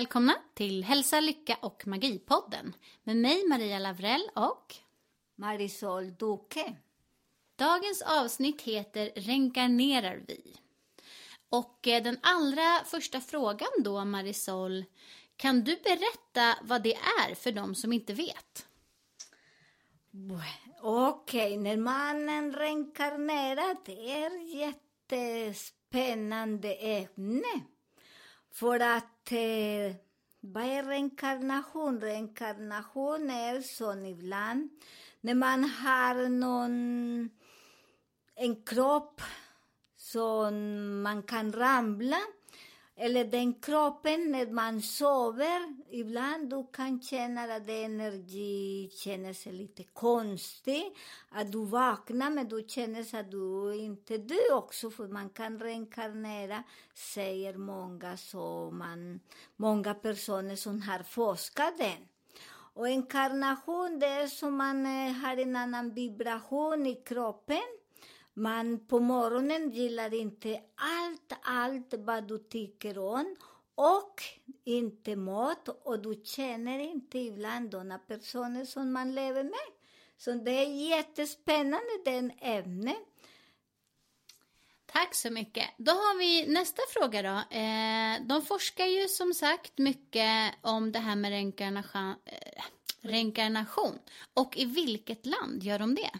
välkomna till Hälsa, Lycka och Magipodden med mig Maria Lavrell och Marisol Duque. dagens avsnitt heter Reinkarnerar vi? Och eh, den allra första frågan då Marisol, kan du berätta vad det är för de som inte vet? Okej, när mannen reinkarnerar, det är jättespännande ämne. För att, eh, vad är reinkarnation? Reinkarnation är som ibland när man har någon, en kropp som man kan ramla eller den kroppen när man sover. Ibland du kan känna att det energi känner sig lite konstig. Att du vaknar men du känner att du inte dör också för man kan reinkarnera, säger många, så man, många personer som har forskat den. Och inkarnation, det är som man eh, har en annan vibration i kroppen. Man på morgonen gillar inte allt, allt vad du tycker om och inte mat och du känner inte ibland de personer som man lever med. Så det är jättespännande, den ämnet. Tack så mycket. Då har vi nästa fråga då. Eh, de forskar ju som sagt mycket om det här med reinkarnation. Eh, reinkarnation. Och i vilket land gör de det?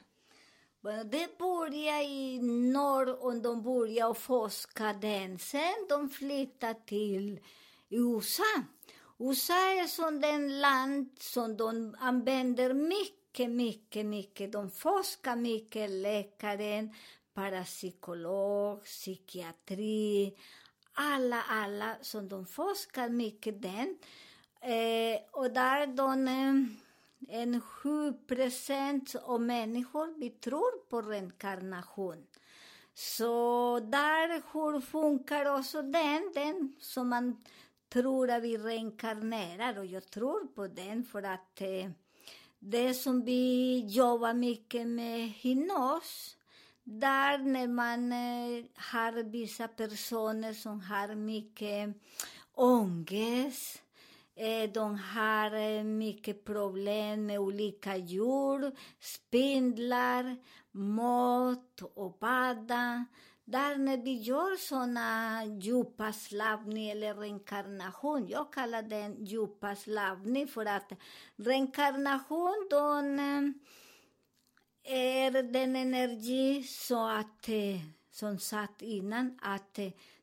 Det började i norr och de började forska den. Sen de flyttade till USA. USA är som den land som de använder mycket, mycket, mycket. De forskar mycket, läkaren, parapsykolog, psykiatri, alla, alla som de forskar mycket den. Eh, och där de eh, en 7 procent av människor vi tror på reinkarnation. Så där hur funkar också den, den som man tror att vi reinkarnerar och jag tror på den för att eh, det som vi jobbar mycket med hypnos, där när man eh, har vissa personer som har mycket ångest, Eh, de har eh, mycket problem med olika djur, spindlar, mat och bada. Där när vi gör såna djupa slavning eller reinkarnation, jag kallar den djupa slavning för att reinkarnation, de, eh, är den energi så att, som satt innan, att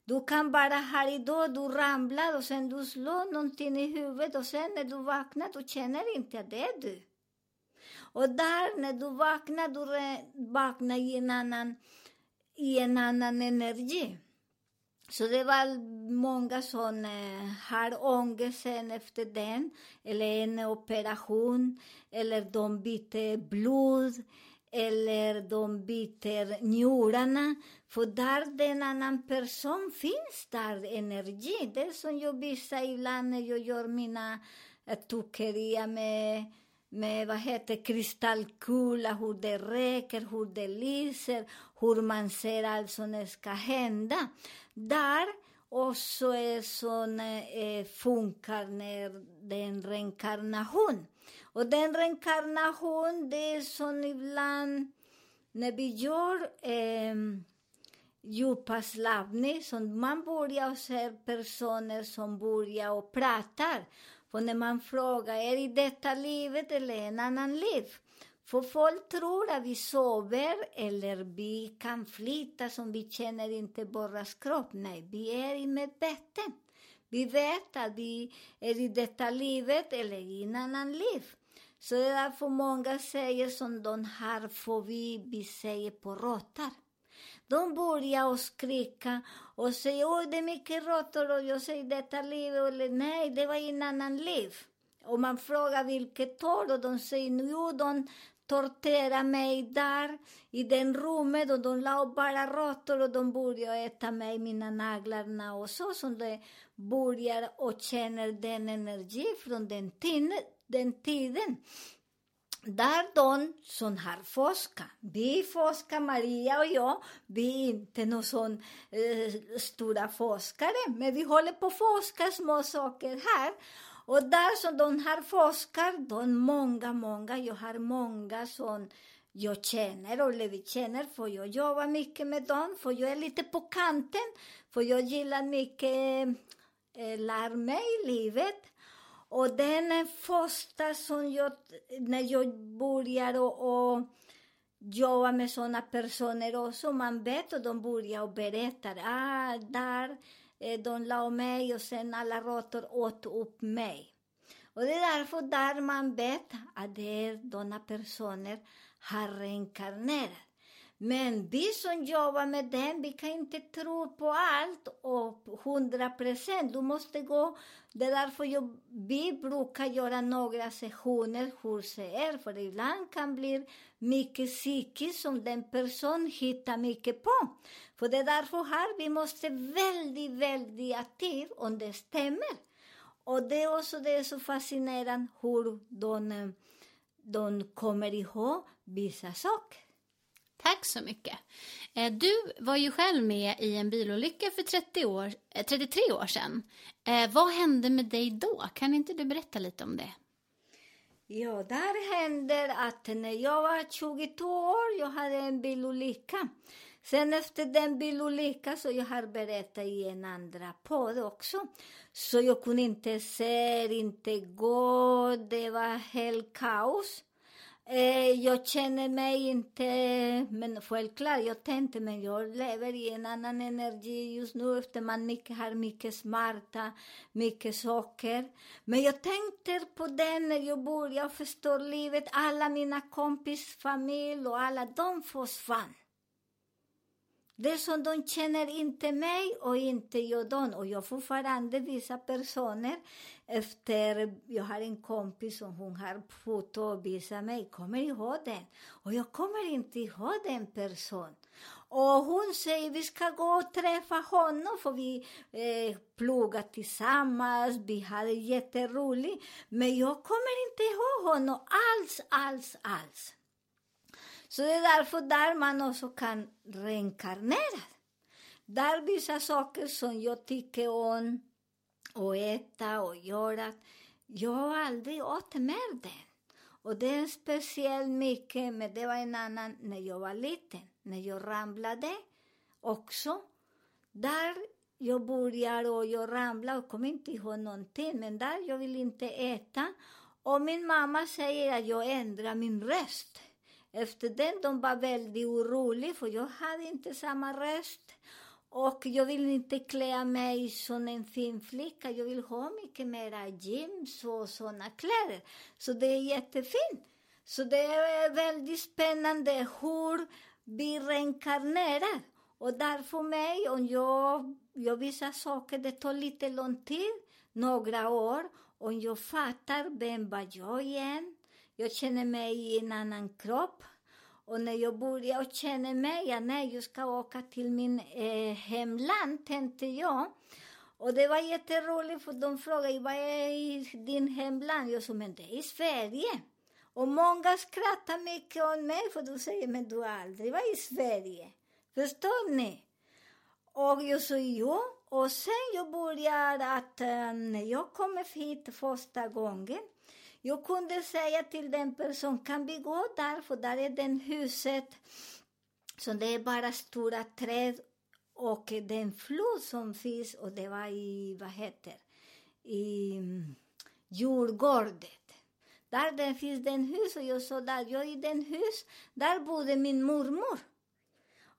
du kan bara här idag, du ramlar och sen du slår någonting i huvudet och sen när du vaknar, du känner inte att det är du. Och där, när du vaknar, du vaknar i en annan, i en annan energi. Så det var många som eh, har ångest sen efter den, eller en operation, eller de byter blod, eller de byter njurarna. För där den annan person finns där energi. Det är som jag visar ibland när jag gör mina eh, tokerier med, med vad heter kristallkula, hur det räcker, hur det lyser, hur man ser allt som ska hända. Där också är som eh, eh, funkar när det är en reinkarnation. Och den reinkarnation, det är som ibland när vi gör eh, djupa slappning. som man börjar se personer som börjar och pratar. För när man frågar, är det i detta livet eller en annan liv? För folk tror att vi sover eller vi kan flytta som vi känner inte våras kropp. Nej, vi är i medveten. Vi vet att vi är i detta livet eller i en annan liv. Så det är därför många säger som de har fobi, vi säger på råttor. De börjar och skrika och säger oj det är mycket råttor och jag säger detta liv, eller nej det var en annan liv. Och man frågar vilket år och de säger jo de torterade mig där i den rummet och de la bara råttor och de började äta mig, mina naglarna och så som de börjar och känner den energi från den, den tiden. Där de som har forskat, vi forskar, Maria och jag, vi är inte någon sån eh, stora forskare, men vi håller på att forska små saker här. Och där som de har forskat, de många, många, jag har många som jag känner och vi känner, för jag jobbar mycket med dem, för jag är lite på kanten, för jag gillar mycket eh, lär mig livet. Och den första som jag, när jag började och, och jobba med sådana personer också, man vet och de börjar och berättar, ah, där, eh, de la mig och sen alla råttor åt upp mig. Och det är därför där man vet att det är sådana personer har reinkarnerat. Men vi som jobbar med den, vi kan inte tro på allt och hundra procent. Du måste gå. Det är därför jag, vi brukar göra några sessioner hur det är, för ibland kan bli mycket psykiskt som den person hittar mycket på. För det är därför här vi måste väldigt, väldigt aktiv om det stämmer. Och det är också det är så fascinerande hur de, eh, de kommer ihåg vissa saker. Tack så mycket. Eh, du var ju själv med i en bilolycka för 30 år, eh, 33 år sedan. Eh, vad hände med dig då? Kan inte du berätta lite om det? Ja, där hände att när jag var 22 år, jag hade en bilolycka. Sen efter den bilolyckan, så jag har berättat i en andra podd också, så jag kunde inte se, inte gå, det var helt kaos. Eh, jag känner mig inte, men självklart, jag tänkte, men jag lever i en annan energi just nu efter man mycket, har mycket smärta, mycket saker. Men jag tänkte på den när jag började förstå livet, alla mina kompis, familj och alla, de försvann. Det är som de känner inte mig och inte jag dem. Och jag fortfarande vissa personer efter, jag har en kompis som hon har foto och visar mig, kommer ihåg den? Och jag kommer inte ihåg den personen. Och hon säger vi ska gå och träffa honom för vi eh, pluggar tillsammans, vi hade jätteroligt. Men jag kommer inte ihåg honom alls, alls, alls. Så det är därför där man också kan reinkarnera. Där vissa saker som jag tycker om att äta och göra, jag har aldrig åt mer den. Och det är speciellt mycket, men det var en annan när jag var liten, när jag ramlade också. Där jag började och jag ramlade och kom inte ihåg någonting, men där jag vill inte äta. Och min mamma säger att jag ändrar min röst. Efter den de var väldigt oroliga, för jag hade inte samma röst. Och jag vill inte klä mig som en fin flicka. Jag vill ha mycket mera jeans och såna kläder. Så det är jättefint. Så det är väldigt spännande hur vi reinkarnerar. Och därför mig, om jag, jag vissa saker, det tar lite lång tid, några år. Om jag fattar vem var jag igen, jag känner mig i en annan kropp. Och när jag började känna känner mig, ja, jag ska åka till min eh, hemland, tänkte jag. Och det var jätteroligt, för de frågade vad är din hemland? Jag sa, men det är i Sverige. Och många skrattar mycket åt mig, för de säger, men du har aldrig varit i Sverige. Förstår ni? Och jag sa, jo. Och sen jag började att, eh, när jag kom hit första gången, jag kunde säga till den personen, kan vi gå där? För där är det huset, så det är bara stora träd och den flod som finns, och det var i, vad heter i mm, Djurgården. Där det finns den hus, och jag sa där, jag i den hus, där bodde min mormor.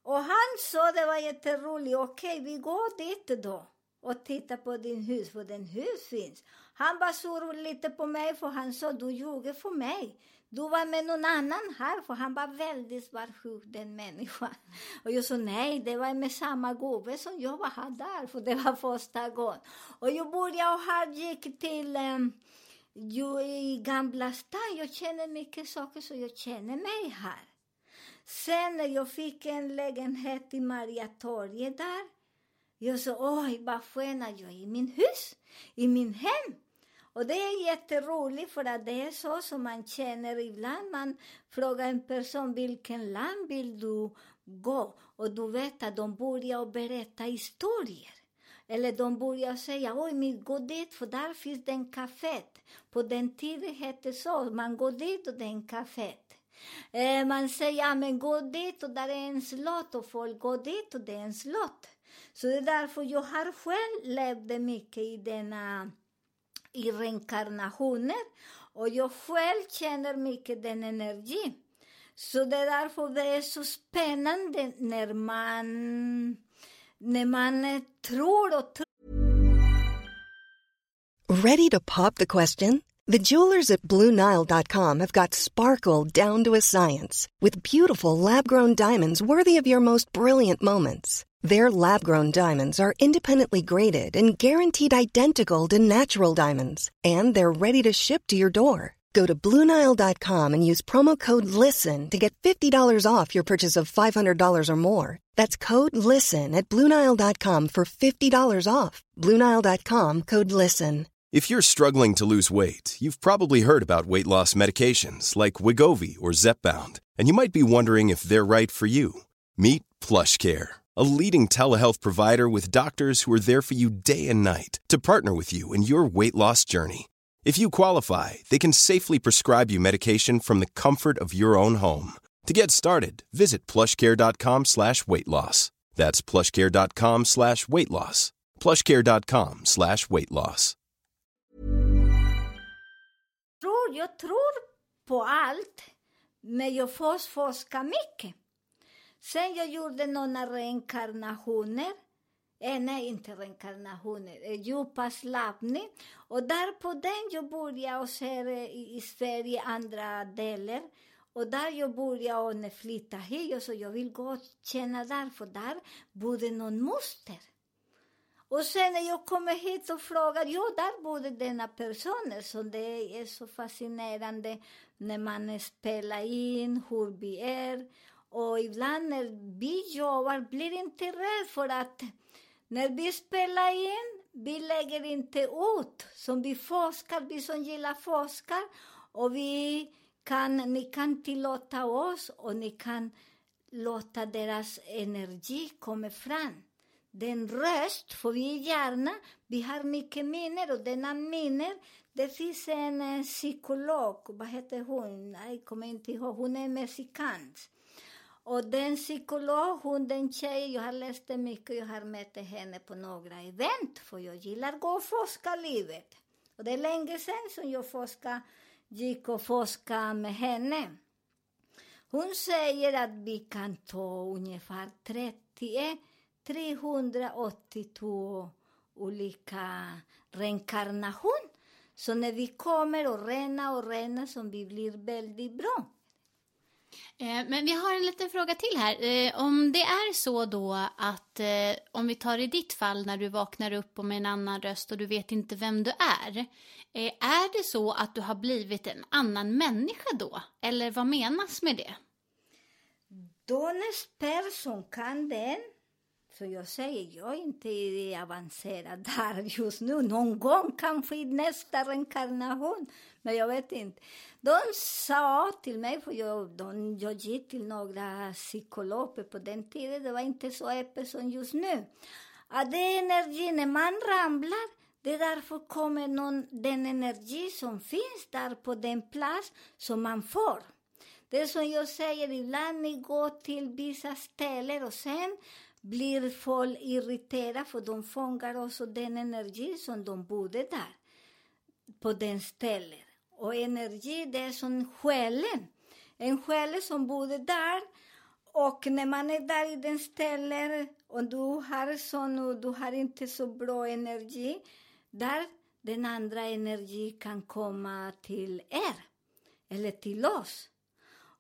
Och han sa, det var jätteroligt, okej, vi går dit då. och tittar på din hus, för den hus finns. Han var sur lite på mig, för han sa du ljuger för mig. Du var med någon annan här, för han var väldigt svartsjuk, den människan. Och jag sa nej, det var med samma gubbe som jag var här där, för det var första gången. Och jag började och här gick till um, ju i Gamla stan. Jag känner mycket saker, så jag känner mig här. Sen när jag fick en lägenhet i Mariatorget där, jag sa oj vad skönt att jag är i min hus, i min hem. Och det är jätteroligt för att det är så som man känner ibland. Man frågar en person vilken land vill du gå? Och du vet att de börjar berätta historier. Eller de börjar säga, oj, men gå dit för där finns den kaféet. På den tiden hette det så, man går dit och den kaféet. Eh, man säger, ja men gå dit och där är en slott och folk går dit och det är en slott. Så det är därför jag har själv levt mycket i denna i reinkarnationer och jag själv känner mycket den energin. Så det är därför det är så spännande när man, när man tror och tror Ready to pop the question? The jewelers at BlueNile.com have got sparkle down to a science with beautiful lab grown diamonds worthy of your most brilliant moments. Their lab grown diamonds are independently graded and guaranteed identical to natural diamonds, and they're ready to ship to your door. Go to BlueNile.com and use promo code LISTEN to get $50 off your purchase of $500 or more. That's code LISTEN at BlueNile.com for $50 off. BlueNile.com code LISTEN. If you're struggling to lose weight, you've probably heard about weight loss medications like Wigovi or Zepbound, and you might be wondering if they're right for you. Meet PlushCare, a leading telehealth provider with doctors who are there for you day and night to partner with you in your weight loss journey. If you qualify, they can safely prescribe you medication from the comfort of your own home. To get started, visit plushcare.com slash weight loss. That's plushcare.com slash weight loss. plushcare.com slash weight loss. tror, jag tror på allt, men jag får forska mycket. Sen jag gjorde några reinkarnationer, eh, nej inte reinkarnationer, eh, djupa slappning. Och där på den jag började och se eh, i, i Sverige andra delar. Och där jag började och flytta hit, och så jag vill gå och känna där, för där bodde någon moster. Och sen när jag kommer hit och frågar, ja, där bodde denna personer. Så det är så fascinerande när man spelar in hur vi är. Och ibland när vi jobbar blir inte rädd för att när vi spelar in, vi lägger inte ut. Som vi forskar, vi som gillar forskar. Och vi kan, ni kan tillåta oss och ni kan låta deras energi komma fram den röst för vi är hjärna, Vi har mycket minnen och denna minnen, det finns en psykolog, vad heter hon? Jag kommer inte ihåg, hon är mexikansk. Och den psykolog, hon den tjejen, jag har läst det mycket, jag har mött henne på några event, för jag gillar att gå och forska livet. Och det är länge sedan som jag forska, gick och forskade med henne. Hon säger att vi kan ta ungefär 30 382 olika reinkarnation. Så när vi kommer och rena och rena så vi blir väldigt bra. Eh, men vi har en liten fråga till här. Eh, om det är så då att, eh, om vi tar i ditt fall när du vaknar upp och med en annan röst och du vet inte vem du är. Är det så att du har blivit en annan människa då? Eller vad menas med det? Dones person kan den. Så jag säger, jag är inte avancerad där just nu. Någon gång kanske i nästa reinkarnation. Men jag vet inte. De sa till mig, för jag, de, jag gick till några psykologer på den tiden, det var inte så öppet som just nu. Att det är energi, när man ramlar, det är därför kommer någon, den energi som finns där på den plats som man får. Det är som jag säger, ibland ni går till vissa ställen och sen blir folk irriterade för de fångar också den energi som de bodde där, på den stället. Och energi, det är som själen. En själ som bodde där Och när man är där i den stället och du har sån och du har inte så bra energi, där den andra energi kan komma till er eller till oss.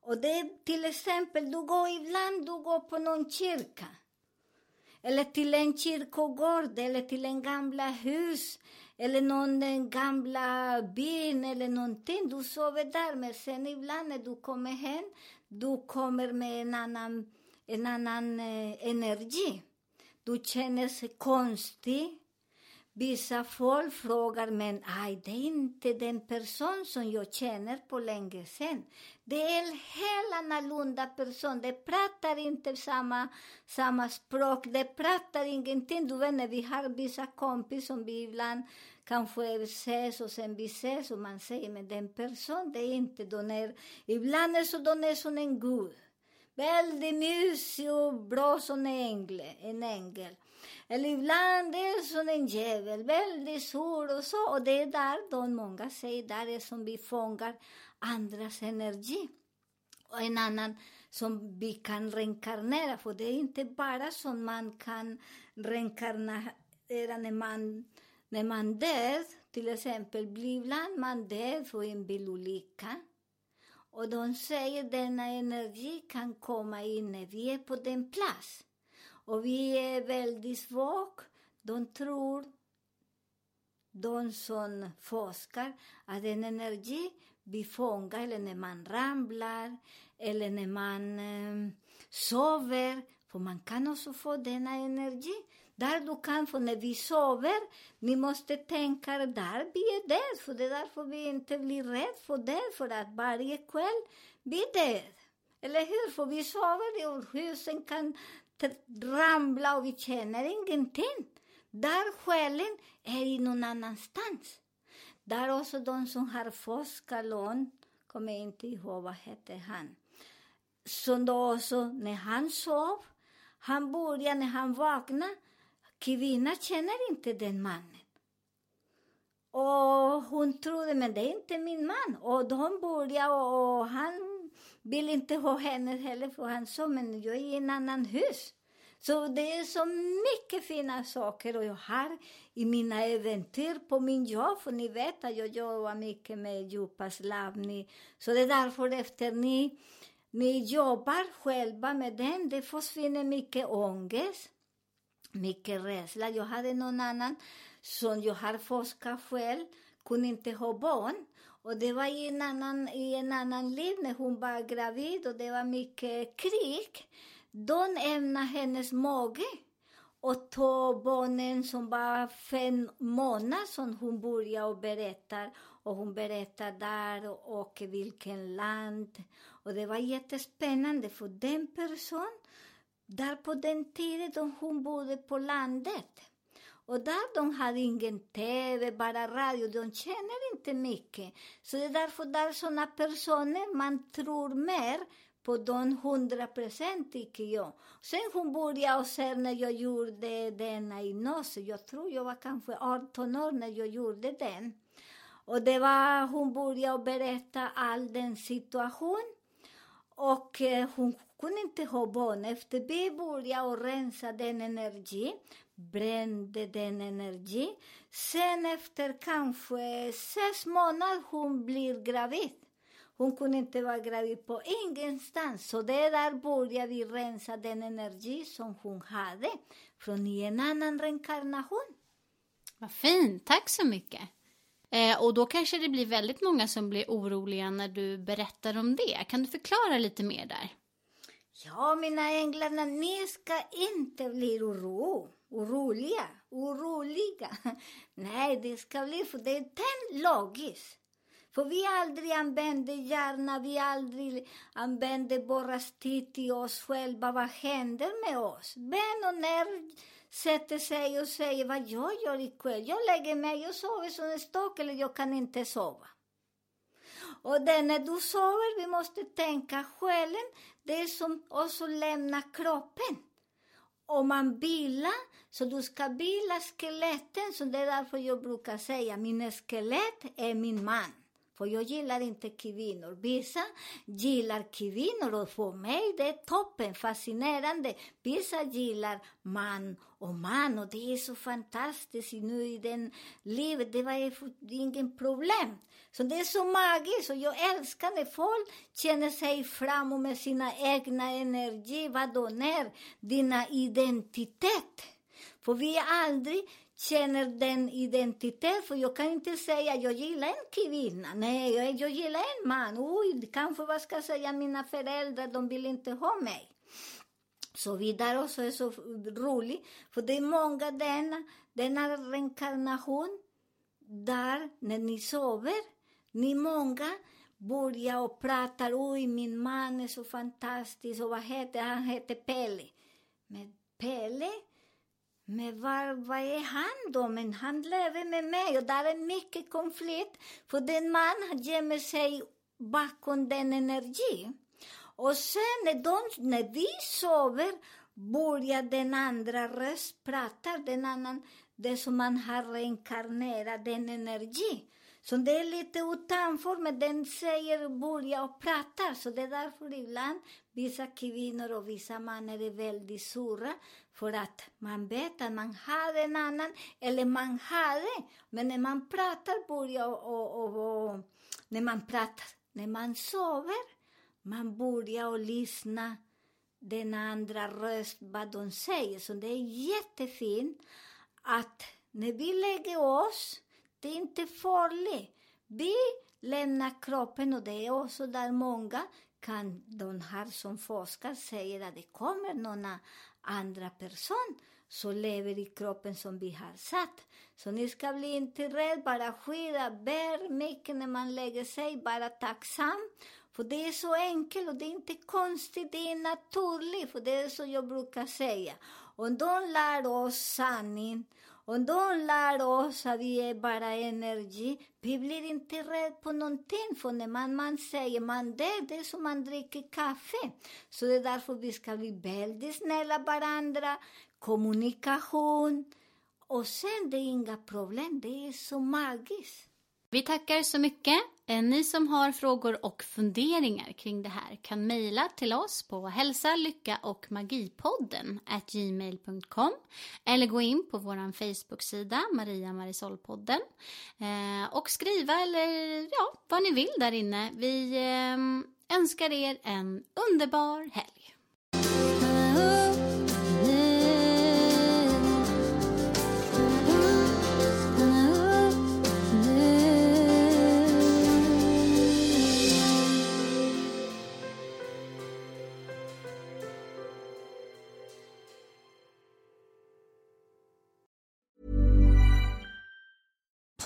Och det är till exempel, du går ibland du går på någon kyrka eller till en kyrkogård eller till en gamla hus eller någon gamla byn eller någonting. Du sover där, men sen ibland när du kommer hem, du kommer med en annan, en annan eh, energi. Du känner sig konstig. Vissa folk frågar, men aj, det är inte den person som jag känner på länge sen. Det är en helt annorlunda person. De pratar inte samma, samma språk, de pratar ingenting. Du vet, när vi har vissa kompisar som vi ibland kanske ses och sen vi ses och man säger, men den person, det är inte de är, ibland är så de är som en gud. Väldigt mysig och bra som en ängel. En ängel. Eller ibland är det som en djävul, väldigt sur och så. Och det är där de många säger, där är som vi fångar andras energi. Och en annan som vi kan reinkarnera, för det är inte bara som man kan reinkarnera när man, när man dör. Till exempel, blir ibland man död för en bilolycka. Och de säger denna energi kan komma in när vi är på den plats. Och vi är väldigt svaga. De tror, de som forskar, att en energi vi fångar, eller när man ramlar, eller när man eh, sover, för man kan också få denna energi. Där du kan få, när vi sover, ni måste tänka där vi är där, för det är därför vi inte blir rädda för det, för att varje kväll vi är där. Eller hur? För vi sover och husen kan ramla och vi känner ingenting. Där själen är i någon annanstans. Där också de som har forskarlån, kommer jag inte ihåg vad hette han, som då också, när han sov, han började, när han vaknade, kvinnan känner inte den mannen. Och hon trodde, men det är inte min man. Och de började, och, och han vill inte ha henne heller, för han sa, men jag är i en annan hus. Så det är så mycket fina saker och jag har i mina äventyr på min jobb, för ni vet att jag jobbar mycket med djupa slavning. Så det är därför efter ni, ni jobbar själva med den, det försvinner mycket ångest, mycket rädsla. Jag hade någon annan som jag har forskat själv, kunde inte ha barn. Och det var i en annan, i en annan liv när hon var gravid och det var mycket krig. De ämnade hennes mage och tog barnen som var fem månader som hon började och berätta. Och hon berättar där och vilken land. Och det var jättespännande för den person, där på den tiden då hon bodde på landet. Och där de hade ingen TV, bara radio, de känner inte mycket. Så det är därför där sådana personer, man tror mer på de hundra procent, tycker jag. Sen hon började och sen när jag gjorde denna gymnasiet, jag tror jag var kanske 18 år när jag gjorde den. Och det var, hon började berätta all den situation. Och eh, hon kunde inte ha barn. Efter det började och rensa den energi, brände den energi. Sen efter kanske sex månader hon blir gravid. Hon kunde inte vara gravid på ingenstans. Så det där började vi rensa den energi som hon hade från en annan reinkarnation. Vad fint, tack så mycket. Eh, och då kanske det blir väldigt många som blir oroliga när du berättar om det. Kan du förklara lite mer där? Ja, mina änglar, ni ska inte bli oro, oroliga, oroliga. Nej, det ska bli, för det är den logiskt. För vi aldrig använder hjärna, vi aldrig använder våra tid till oss själva. Vad händer med oss? Vem och när sätter sig och säger vad jag gör ikväll. Jag lägger mig och sover som en stock eller jag kan inte sova. Och det när du sover, vi måste tänka själen, det är som också lämna kroppen. Om man vilar, så du ska vila skeletten, så det är därför jag brukar säga min skelett är min man. För jag gillar inte kvinnor. Vissa gillar kvinnor och för mig det är toppen, fascinerande. Vissa gillar man och man och det är så fantastiskt nu i den livet. Det var ingen problem. Så det är så magiskt och jag älskar när folk känner sig framåt med sina egna energi. Vad då när? Dina identitet. För vi är aldrig känner den identiteten, för jag kan inte säga jag gillar en kvinna, nej, jag, jag gillar en man, oj, kanske vad ska jag säga mina föräldrar, de vill inte ha mig. Så vidare, och så är så roligt, för det är många denna, denna reinkarnation, där när ni sover, ni många börjar och pratar, oj, min man är så fantastisk, och vad heter han? heter Pelle. Men Pelle, men var, vad är han då? Men han lever med mig och där är mycket konflikt. För den man gömmer sig bakom den energi. Och sen när, de, när vi sover börjar den andra röst prata, den annan, det som man har reinkarnerat, den energi. Så det är lite utanför, men den säger börja och prata. Så det är därför ibland vissa kvinnor och vissa män är väldigt sura. För att man vet att man har en annan, eller man hade. Men när man pratar börjar och, och, och, och när man pratar, när man sover, man börjar och lyssna den andra röst, vad de säger. Så det är jättefint att när vi lägger oss det är inte farligt. Vi lämnar kroppen och det är också där många kan de här som forskar säger att det kommer någon andra person som lever i kroppen som vi har satt. Så ni ska bli inte rädda, bara skydda, bär mycket när man lägger sig, bara tacksam. För det är så enkelt och det är inte konstigt, det är naturligt, för det är så jag brukar säga. Om de lär oss sanningen om de lär oss att vi är bara energi. Vi blir inte rädda på någonting, för när man, man säger e man det, det är som man dricker kaffe. Så det är därför vi ska bli väldigt snälla varandra, kommunikation. Och sen det är inga problem, det är så magiskt. Vi tackar så mycket. Eh, ni som har frågor och funderingar kring det här kan mejla till oss på hälsa, lycka och magipodden at gmail.com eller gå in på vår Facebook-sida Maria Marisolpodden eh, och skriva eller ja, vad ni vill där inne. Vi eh, önskar er en underbar helg.